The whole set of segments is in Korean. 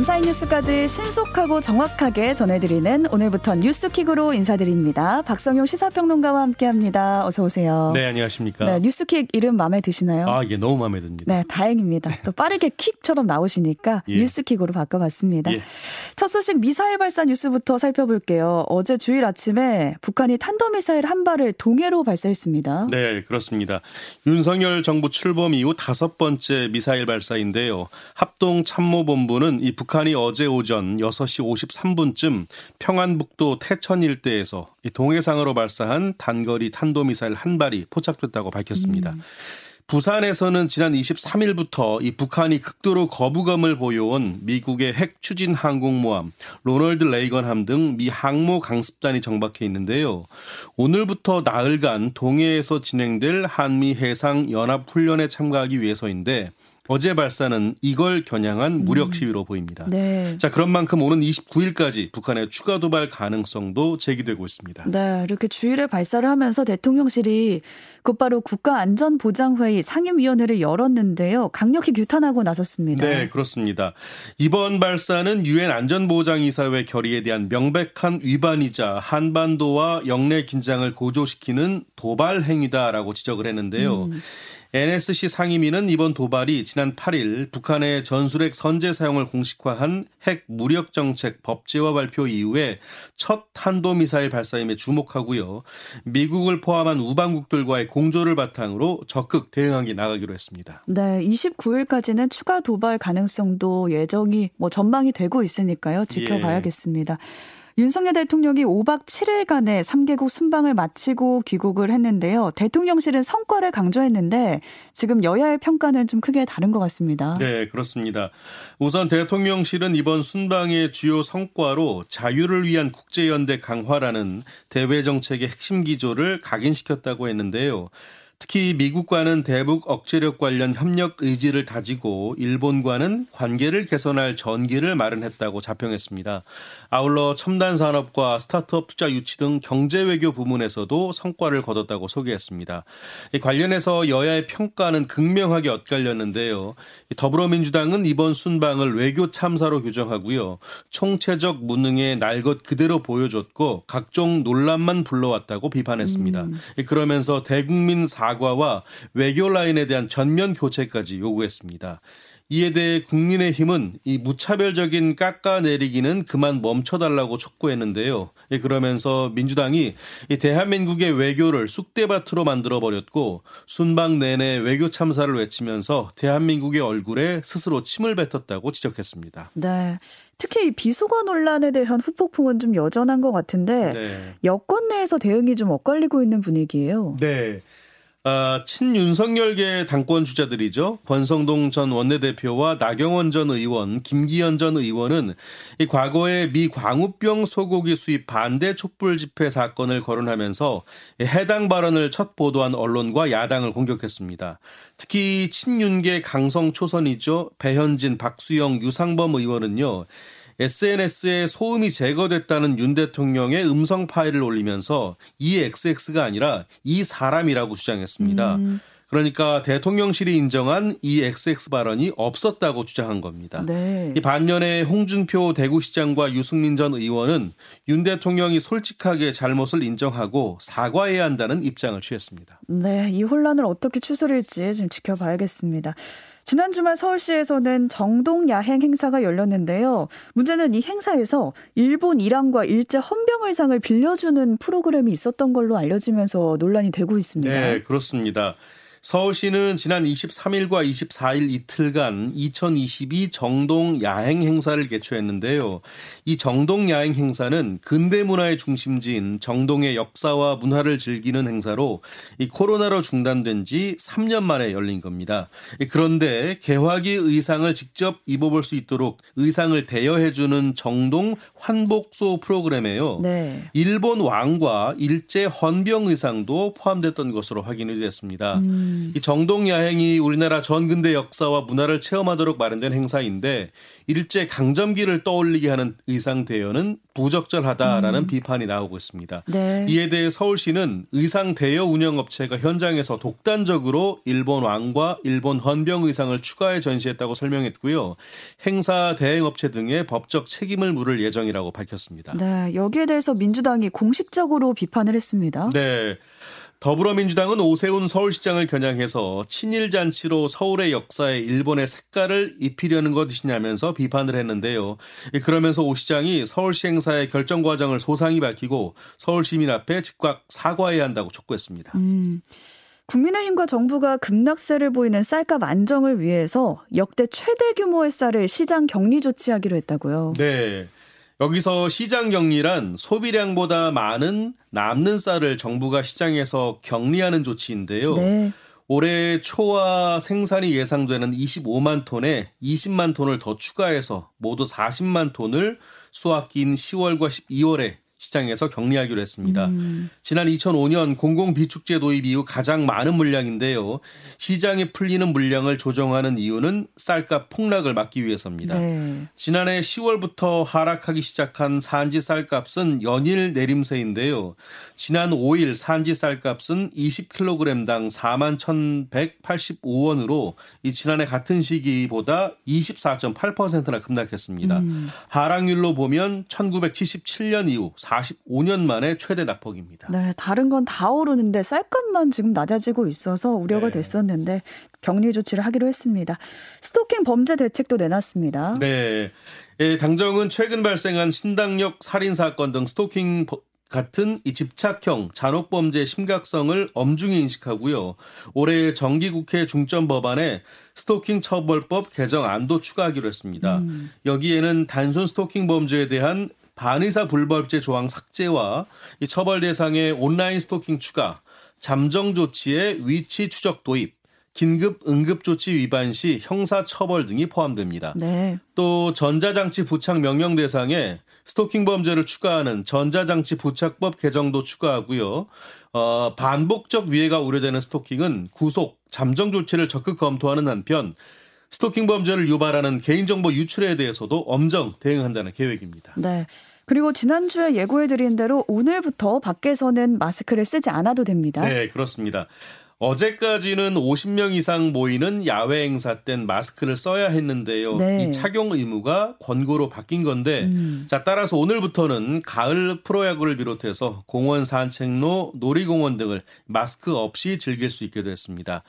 thumbs 밤사이 뉴스까지 신속하고 정확하게 전해드리는 오늘부터 뉴스킥으로 인사드립니다. 박성용 시사평론가와 함께합니다. 어서 오세요. 네, 안녕하십니까. 네, 뉴스킥 이름 마음에 드시나요? 아, 이게 너무 마음에 듭니다. 네, 다행입니다. 또 빠르게 킥처럼 나오시니까 예. 뉴스킥으로 바꿔봤습니다. 예. 첫 소식 미사일 발사 뉴스부터 살펴볼게요. 어제 주일 아침에 북한이 탄도미사일 한 발을 동해로 발사했습니다. 네, 그렇습니다. 윤석열 정부 출범 이후 다섯 번째 미사일 발사인데요. 합동 참모본부는 이 북한이 어제 오전 6시 53분쯤 평안북도 태천 일대에서 이 동해상으로 발사한 단거리 탄도미사일 한 발이 포착됐다고 밝혔습니다. 음. 부산에서는 지난 23일부터 이 북한이 극도로 거부감을 보여온 미국의 핵 추진 항공모함 로널드 레이건함 등 미 항모 강습단이 정박해 있는데요. 오늘부터 나흘간 동해에서 진행될 한미 해상 연합 훈련에 참가하기 위해서인데 어제 발사는 이걸 겨냥한 무력 시위로 보입니다. 네. 자, 그런 만큼 오는 29일까지 북한의 추가 도발 가능성도 제기되고 있습니다. 네, 이렇게 주일에 발사를 하면서 대통령실이 곧바로 국가안전보장회의 상임위원회를 열었는데요. 강력히 규탄하고 나섰습니다. 네, 그렇습니다. 이번 발사는 유엔 안전보장이사회 결의에 대한 명백한 위반이자 한반도와 영내 긴장을 고조시키는 도발 행위다라고 지적을 했는데요. 음. NSC 상임위는 이번 도발이 지난 8일 북한의 전술핵 선제 사용을 공식화한 핵 무력 정책 법제화 발표 이후에 첫 탄도미사일 발사임에 주목하고요. 미국을 포함한 우방국들과의 공조를 바탕으로 적극 대응하기 나가기로 했습니다. 네, 29일까지는 추가 도발 가능성도 예정이 뭐 전망이 되고 있으니까요. 지켜봐야겠습니다. 윤석열 대통령이 5박 7일간의 3개국 순방을 마치고 귀국을 했는데요. 대통령실은 성과를 강조했는데 지금 여야의 평가는 좀 크게 다른 것 같습니다. 네, 그렇습니다. 우선 대통령실은 이번 순방의 주요 성과로 자유를 위한 국제연대 강화라는 대외 정책의 핵심 기조를 각인시켰다고 했는데요. 특히 미국과는 대북 억제력 관련 협력 의지를 다지고 일본과는 관계를 개선할 전기를 마련했다고 자평했습니다. 아울러 첨단 산업과 스타트업 투자 유치 등 경제 외교 부문에서도 성과를 거뒀다고 소개했습니다. 이 관련해서 여야의 평가는 극명하게 엇갈렸는데요. 이 더불어민주당은 이번 순방을 외교 참사로 규정하고요. 총체적 무능에 날것 그대로 보여줬고 각종 논란만 불러왔다고 비판했습니다. 이 그러면서 대국민 사 과와 외교 라인에 대한 전면 교체까지 요구했습니다. 이에 대해 국민의힘은 이 무차별적인 깎아내리기는 그만 멈춰달라고 촉구했는데요. 예, 그러면서 민주당이 이 대한민국의 외교를 쑥대밭으로 만들어 버렸고 순방 내내 외교 참사를 외치면서 대한민국의 얼굴에 스스로 침을 뱉었다고 지적했습니다. 네. 특히 이 비속어 논란에 대한 후폭풍은 좀 여전한 것 같은데 네. 여권 내에서 대응이 좀 엇갈리고 있는 분위기예요. 네. 아, 친윤석열계 당권 주자들이죠. 권성동 전 원내대표와 나경원 전 의원, 김기현 전 의원은 이 과거에 미 광우병 소고기 수입 반대 촛불 집회 사건을 거론하면서 해당 발언을 첫 보도한 언론과 야당을 공격했습니다. 특히 친윤계 강성 초선이죠. 배현진, 박수영, 유상범 의원은요. SNS에 소음이 제거됐다는 윤 대통령의 음성 파일을 올리면서 이 XX가 아니라 이 사람이라고 주장했습니다. 음. 그러니까 대통령실이 인정한 이 XX 발언이 없었다고 주장한 겁니다. 네. 이 반면에 홍준표 대구시장과 유승민 전 의원은 윤 대통령이 솔직하게 잘못을 인정하고 사과해야 한다는 입장을 취했습니다. 네, 이 혼란을 어떻게 추스릴지 좀 지켜봐야겠습니다. 지난 주말 서울시에서는 정동 야행 행사가 열렸는데요. 문제는 이 행사에서 일본 일왕과 일제 헌병의상을 빌려주는 프로그램이 있었던 걸로 알려지면서 논란이 되고 있습니다. 네, 그렇습니다. 서울시는 지난 23일과 24일 이틀간 2022 정동 야행 행사를 개최했는데요. 이 정동 야행 행사는 근대 문화의 중심지인 정동의 역사와 문화를 즐기는 행사로 이 코로나로 중단된 지 3년 만에 열린 겁니다. 그런데 개화기 의상을 직접 입어볼 수 있도록 의상을 대여해주는 정동 환복소 프로그램에요. 네. 일본 왕과 일제 헌병 의상도 포함됐던 것으로 확인이 됐습니다. 음. 음. 이 정동 야행이 우리나라 전근대 역사와 문화를 체험하도록 마련된 행사인데 일제 강점기를 떠올리게 하는 의상 대여는 부적절하다라는 음. 비판이 나오고 있습니다. 네. 이에 대해 서울시는 의상 대여 운영업체가 현장에서 독단적으로 일본 왕과 일본 헌병 의상을 추가해 전시했다고 설명했고요. 행사 대행업체 등의 법적 책임을 물을 예정이라고 밝혔습니다. 네, 여기에 대해서 민주당이 공식적으로 비판을 했습니다. 네. 더불어민주당은 오세훈 서울시장을 겨냥해서 친일 잔치로 서울의 역사에 일본의 색깔을 입히려는 것이냐면서 비판을 했는데요. 그러면서 오 시장이 서울시 행사의 결정 과정을 소상히 밝히고 서울 시민 앞에 즉각 사과해야 한다고 촉구했습니다. 음. 국민의힘과 정부가 급락세를 보이는 쌀값 안정을 위해서 역대 최대 규모의 쌀을 시장 격리 조치하기로 했다고요. 네. 여기서 시장 격리란 소비량보다 많은 남는 쌀을 정부가 시장에서 격리하는 조치인데요. 네. 올해 초와 생산이 예상되는 25만 톤에 20만 톤을 더 추가해서 모두 40만 톤을 수확기인 10월과 12월에 시장에서 격리하기로 했습니다. 음. 지난 2005년 공공비축제 도입 이후 가장 많은 물량인데요. 시장에 풀리는 물량을 조정하는 이유는 쌀값 폭락을 막기 위해서입니다. 네. 지난해 10월부터 하락하기 시작한 산지 쌀값은 연일 내림세인데요. 지난 5일 산지 쌀값은 20kg당 4만 1,185원으로 이 지난해 같은 시기보다 24.8%나 급락했습니다. 음. 하락률로 보면 1977년 이후 45년 만에 최대 낙폭입니다. 네, 다른 건 다 오르는데 쌀값만 지금 낮아지고 있어서 우려가 네. 됐었는데 격리 조치를 하기로 했습니다. 스토킹 범죄 대책도 내놨습니다. 네. 예, 당정은 최근 발생한 신당역 살인 사건 등 스토킹 같은 이 집착형 잔혹 범죄의 심각성을 엄중히 인식하고요. 올해 정기국회 중점 법안에 스토킹 처벌법 개정 안도 추가하기로 했습니다. 음. 여기에는 단순 스토킹 범죄에 대한 반의사 불법죄 조항 삭제와 이 처벌 대상의 온라인 스토킹 추가, 잠정 조치의 위치 추적 도입, 긴급 응급 조치 위반 시 형사 처벌 등이 포함됩니다. 네. 또 전자장치 부착 명령 대상에 스토킹 범죄를 추가하는 전자장치 부착법 개정도 추가하고요. 어, 반복적 위해가 우려되는 스토킹은 구속, 잠정 조치를 적극 검토하는 한편 스토킹 범죄를 유발하는 개인정보 유출에 대해서도 엄정 대응한다는 계획입니다. 네. 그리고 지난주에 예고해드린 대로 오늘부터 밖에서는 마스크를 쓰지 않아도 됩니다. 네, 그렇습니다. 어제까지는 50명 이상 모이는 야외 행사 땐 마스크를 써야 했는데요. 네. 이 착용 의무가 권고로 바뀐 건데, 음. 자, 따라서 오늘부터는 가을 프로야구를 비롯해서 공원 산책로, 놀이공원 등을 마스크 없이 즐길 수 있게 됐습니다.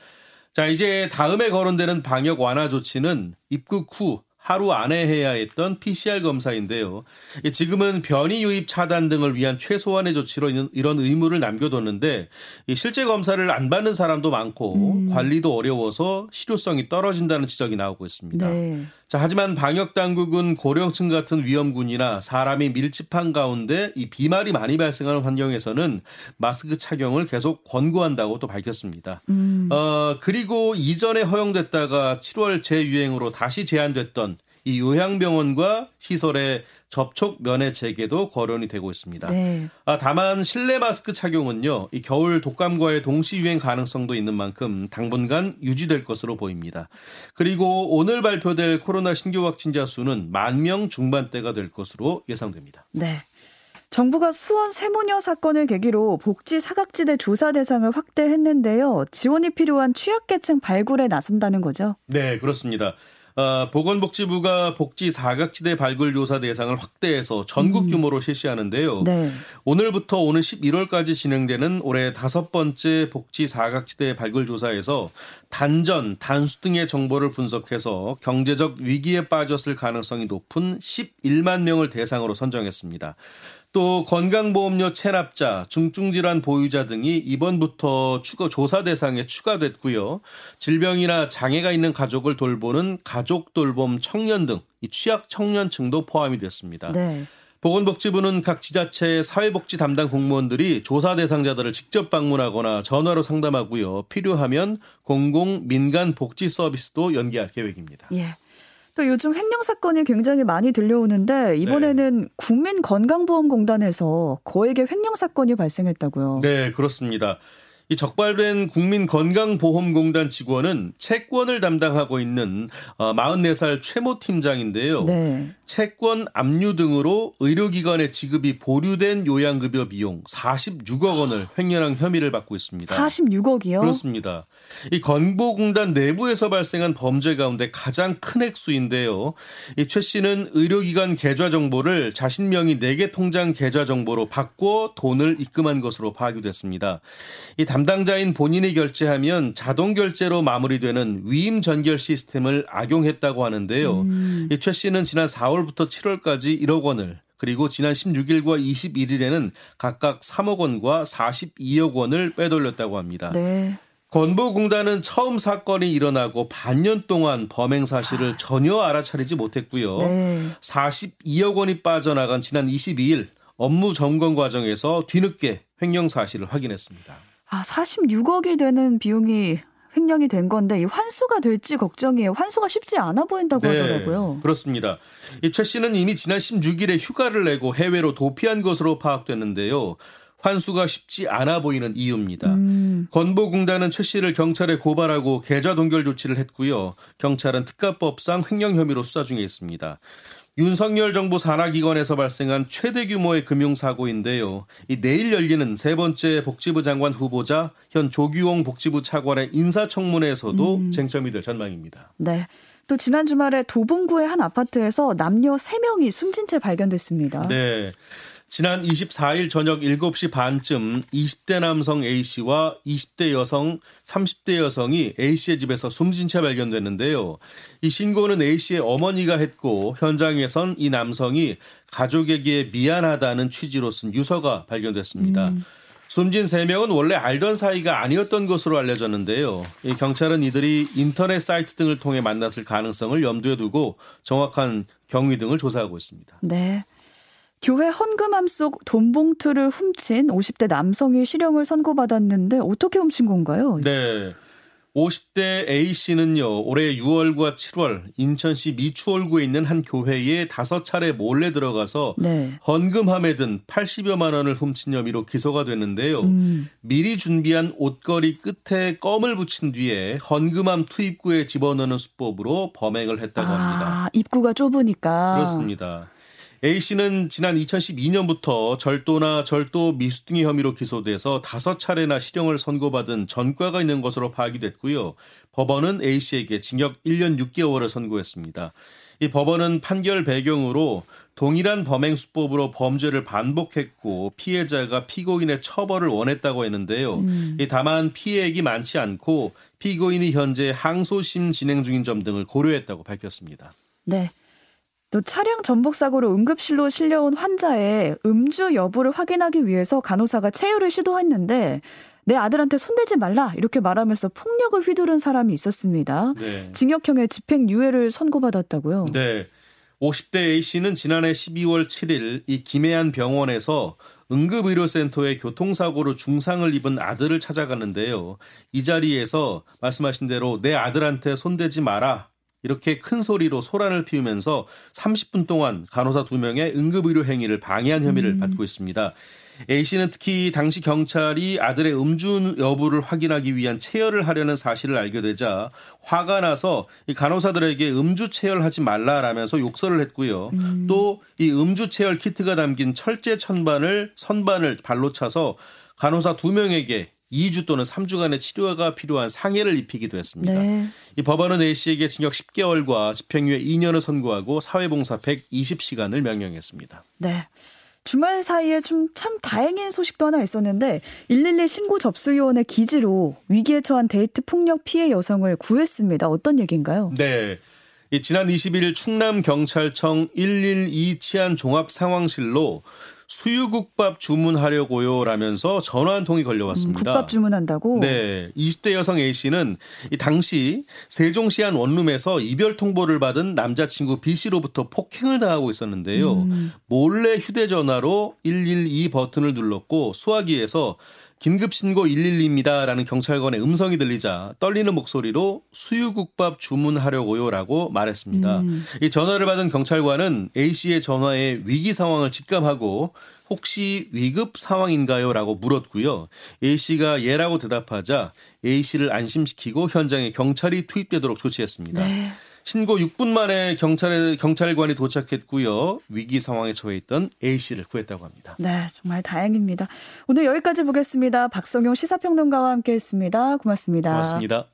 자, 이제 다음에 거론되는 방역 완화 조치는 입국 후 하루 안에 해야 했던 PCR 검사인데요. 지금은 변이 유입 차단 등을 위한 최소한의 조치로 이런 의무를 남겨뒀는데 실제 검사를 안 받는 사람도 많고 음. 관리도 어려워서 실효성이 떨어진다는 지적이 나오고 있습니다. 네. 자, 하지만 방역 당국은 고령층 같은 위험군이나 사람이 밀집한 가운데 이 비말이 많이 발생하는 환경에서는 마스크 착용을 계속 권고한다고 또 밝혔습니다. 음. 어, 그리고 이전에 허용됐다가 7월 재유행으로 다시 제한됐던 이 요양병원과 시설의 접촉 면회 재개도 거론이 되고 있습니다. 네. 아, 다만 실내 마스크 착용은요, 이 겨울 독감과의 동시 유행 가능성도 있는 만큼 당분간 유지될 것으로 보입니다. 그리고 오늘 발표될 코로나 신규 확진자 수는 만 명 중반대가 될 것으로 예상됩니다. 네. 정부가 수원 세모녀 사건을 계기로 복지 사각지대 조사 대상을 확대했는데요. 지원이 필요한 취약계층 발굴에 나선다는 거죠? 네, 그렇습니다. 어, 보건복지부가 복지 사각지대 발굴 조사 대상을 확대해서 전국 음. 규모로 실시하는데요. 네. 오늘부터 오늘 11월까지 진행되는 올해 다섯 번째 복지 사각지대 발굴 조사에서 단전, 단수 등의 정보를 분석해서 경제적 위기에 빠졌을 가능성이 높은 11만 명을 대상으로 선정했습니다. 또 건강보험료 체납자, 중증질환 보유자 등이 이번부터 추가 조사 대상에 추가됐고요. 질병이나 장애가 있는 가족을 돌보는 가족 돌봄 청년 등이 취약 청년층도 포함이 됐습니다. 네. 보건복지부는 각 지자체 사회복지 담당 공무원들이 조사 대상자들을 직접 방문하거나 전화로 상담하고요. 필요하면 공공 민간 복지 서비스도 연계할 계획입니다. 예. 또 요즘 횡령 사건이 굉장히 많이 들려오는데 이번에는 네. 국민건강보험공단에서 거액의 횡령 사건이 발생했다고요. 네, 그렇습니다. 이 적발된 국민건강보험공단 직원은 채권을 담당하고 있는 44살 어, 최모 팀장인데요. 네. 채권 압류 등으로 의료기관에 지급이 보류된 요양급여 비용 46억 원을 횡령한 혐의를 받고 있습니다. 46억이요? 그렇습니다. 이 건보공단 내부에서 발생한 범죄 가운데 가장 큰 액수인데요. 이 최 씨는 의료기관 계좌 정보를 자신 명의 4개 통장 계좌 정보로 바꿔 돈을 입금한 것으로 파악이 됐습니다. 이 담당자인 본인이 결제하면 자동 결제로 마무리되는 위임 전결 시스템을 악용했다고 하는데요. 음. 이최 씨는 지난 4월부터 7월까지 1억 원을 그리고 지난 16일과 21일에는 각각 3억 원과 42억 원을 빼돌렸다고 합니다. 네. 건보공단은 처음 사건이 일어나고 반년 동안 범행 사실을 전혀 알아차리지 못했고요. 네. 42억 원이 빠져나간 지난 22일 업무 점검 과정에서 뒤늦게 횡령 사실을 확인했습니다. 아, 46억이 되는 비용이 횡령이 된 건데 이 환수가 될지 걱정이에요. 환수가 쉽지 않아 보인다고 네, 하더라고요. 그렇습니다. 이최 씨는 이미 지난 16일에 휴가를 내고 해외로 도피한 것으로 파악됐는데요. 환수가 쉽지 않아 보이는 이유입니다. 음. 건보공단은 최 씨를 경찰에 고발하고 계좌 동결 조치를 했고요. 경찰은 특가법상 횡령 혐의로 수사 중에 있습니다. 윤석열 정부 산하기관에서 발생한 최대 규모의 금융사고인데요. 이 내일 열리는 세 번째 복지부 장관 후보자 현 조규홍 복지부 차관의 인사청문회에서도 음. 쟁점이 될 전망입니다. 네. 또 지난 주말에 도봉구의 한 아파트에서 남녀 3명이 숨진 채 발견됐습니다. 네. 지난 24일 저녁 7시 반쯤 20대 남성 A씨와 20대 여성, 30대 여성이 A씨의 집에서 숨진 채 발견됐는데요. 이 신고는 A씨의 어머니가 했고 현장에선 이 남성이 가족에게 미안하다는 취지로 쓴 유서가 발견됐습니다. 음. 숨진 3명은 원래 알던 사이가 아니었던 것으로 알려졌는데요. 이 경찰은 이들이 인터넷 사이트 등을 통해 만났을 가능성을 염두에 두고 정확한 경위 등을 조사하고 있습니다. 네. 교회 헌금함 속 돈 봉투를 훔친 50대 남성이 실형을 선고받았는데 어떻게 훔친 건가요? 네. 50대 A씨는요, 올해 6월과 7월 인천시 미추홀구에 있는 한 교회에 다섯 차례 몰래 들어가서 네. 헌금함에 든 80여만 원을 훔친 혐의로 기소가 됐는데요. 음. 미리 준비한 옷걸이 끝에 껌을 붙인 뒤에 헌금함 투입구에 집어넣는 수법으로 범행을 했다고 아, 합니다. 입구가 좁으니까. 그렇습니다. A 씨는 지난 2012년부터 절도나 절도 미수등의 혐의로 기소돼서 다섯 차례나 실형을 선고받은 전과가 있는 것으로 파악이 됐고요. 법원은 A 씨에게 징역 1년 6개월을 선고했습니다. 이 법원은 판결 배경으로 동일한 범행 수법으로 범죄를 반복했고 피해자가 피고인의 처벌을 원했다고 했는데요. 음. 다만 피해액이 많지 않고 피고인이 현재 항소심 진행 중인 점 등을 고려했다고 밝혔습니다. 네. 또 차량 전복 사고로 응급실로 실려온 환자의 음주 여부를 확인하기 위해서 간호사가 체유를 시도했는데 내 아들한테 손대지 말라 이렇게 말하면서 폭력을 휘두른 사람이 있었습니다. 네. 징역형의 집행유예를 선고받았다고요. 네. 50대 A 씨는 지난해 12월 7일 이 김해안 병원에서 응급의료센터에 교통사고로 중상을 입은 아들을 찾아갔는데요. 이 자리에서 말씀하신 대로 내 아들한테 손대지 마라 이렇게 큰 소리로 소란을 피우면서 30분 동안 간호사 2명의 응급의료 행위를 방해한 혐의를 음. 받고 있습니다. A씨는 특히 당시 경찰이 아들의 음주 여부를 확인하기 위한 체열을 하려는 사실을 알게 되자 화가 나서 이 간호사들에게 음주 체열하지 말라라면서 욕설을 했고요. 음. 또이 음주 체열 키트가 담긴 철제 천반을 선반을 발로 차서 간호사 두 명에게 2주 또는 3주간의 치료가 필요한 상해를 입히기도 했습니다. 네. 이 법원은 A 씨에게 징역 10개월과 집행유예 2년을 선고하고 사회봉사 120시간을 명령했습니다. 네. 주말 사이에 좀 참 다행인 소식도 하나 있었는데 112 신고 접수요원의 기지로 위기에 처한 데이트 폭력 피해 여성을 구했습니다. 어떤 얘기인가요? 네. 지난 21일 충남 경찰청 112 치안 종합 상황실로 수유국밥 주문하려고요 라면서 전화 한 통이 걸려왔습니다. 음, 국밥 주문한다고? 네. 20대 여성 A씨는 이 당시 세종시 한 원룸에서 이별 통보를 받은 남자친구 B씨로부터 폭행을 당하고 있었는데요. 음. 몰래 휴대전화로 112 버튼을 눌렀고 수화기에서 긴급 신고 112입니다라는 경찰관의 음성이 들리자 떨리는 목소리로 수유국밥 주문하려고요 라고 말했습니다. 음. 이 전화를 받은 경찰관은 A 씨의 전화에 위기 상황을 직감하고 혹시 위급 상황인가요?라고 물었고요. A 씨가 예라고 대답하자 A 씨를 안심시키고 현장에 경찰이 투입되도록 조치했습니다. 네. 신고 6분 만에 경찰에 경찰관이 도착했고요. 위기 상황에 처해 있던 A 씨를 구했다고 합니다. 네, 정말 다행입니다. 오늘 여기까지 보겠습니다. 박성용 시사평론가와 함께했습니다. 고맙습니다. 고맙습니다.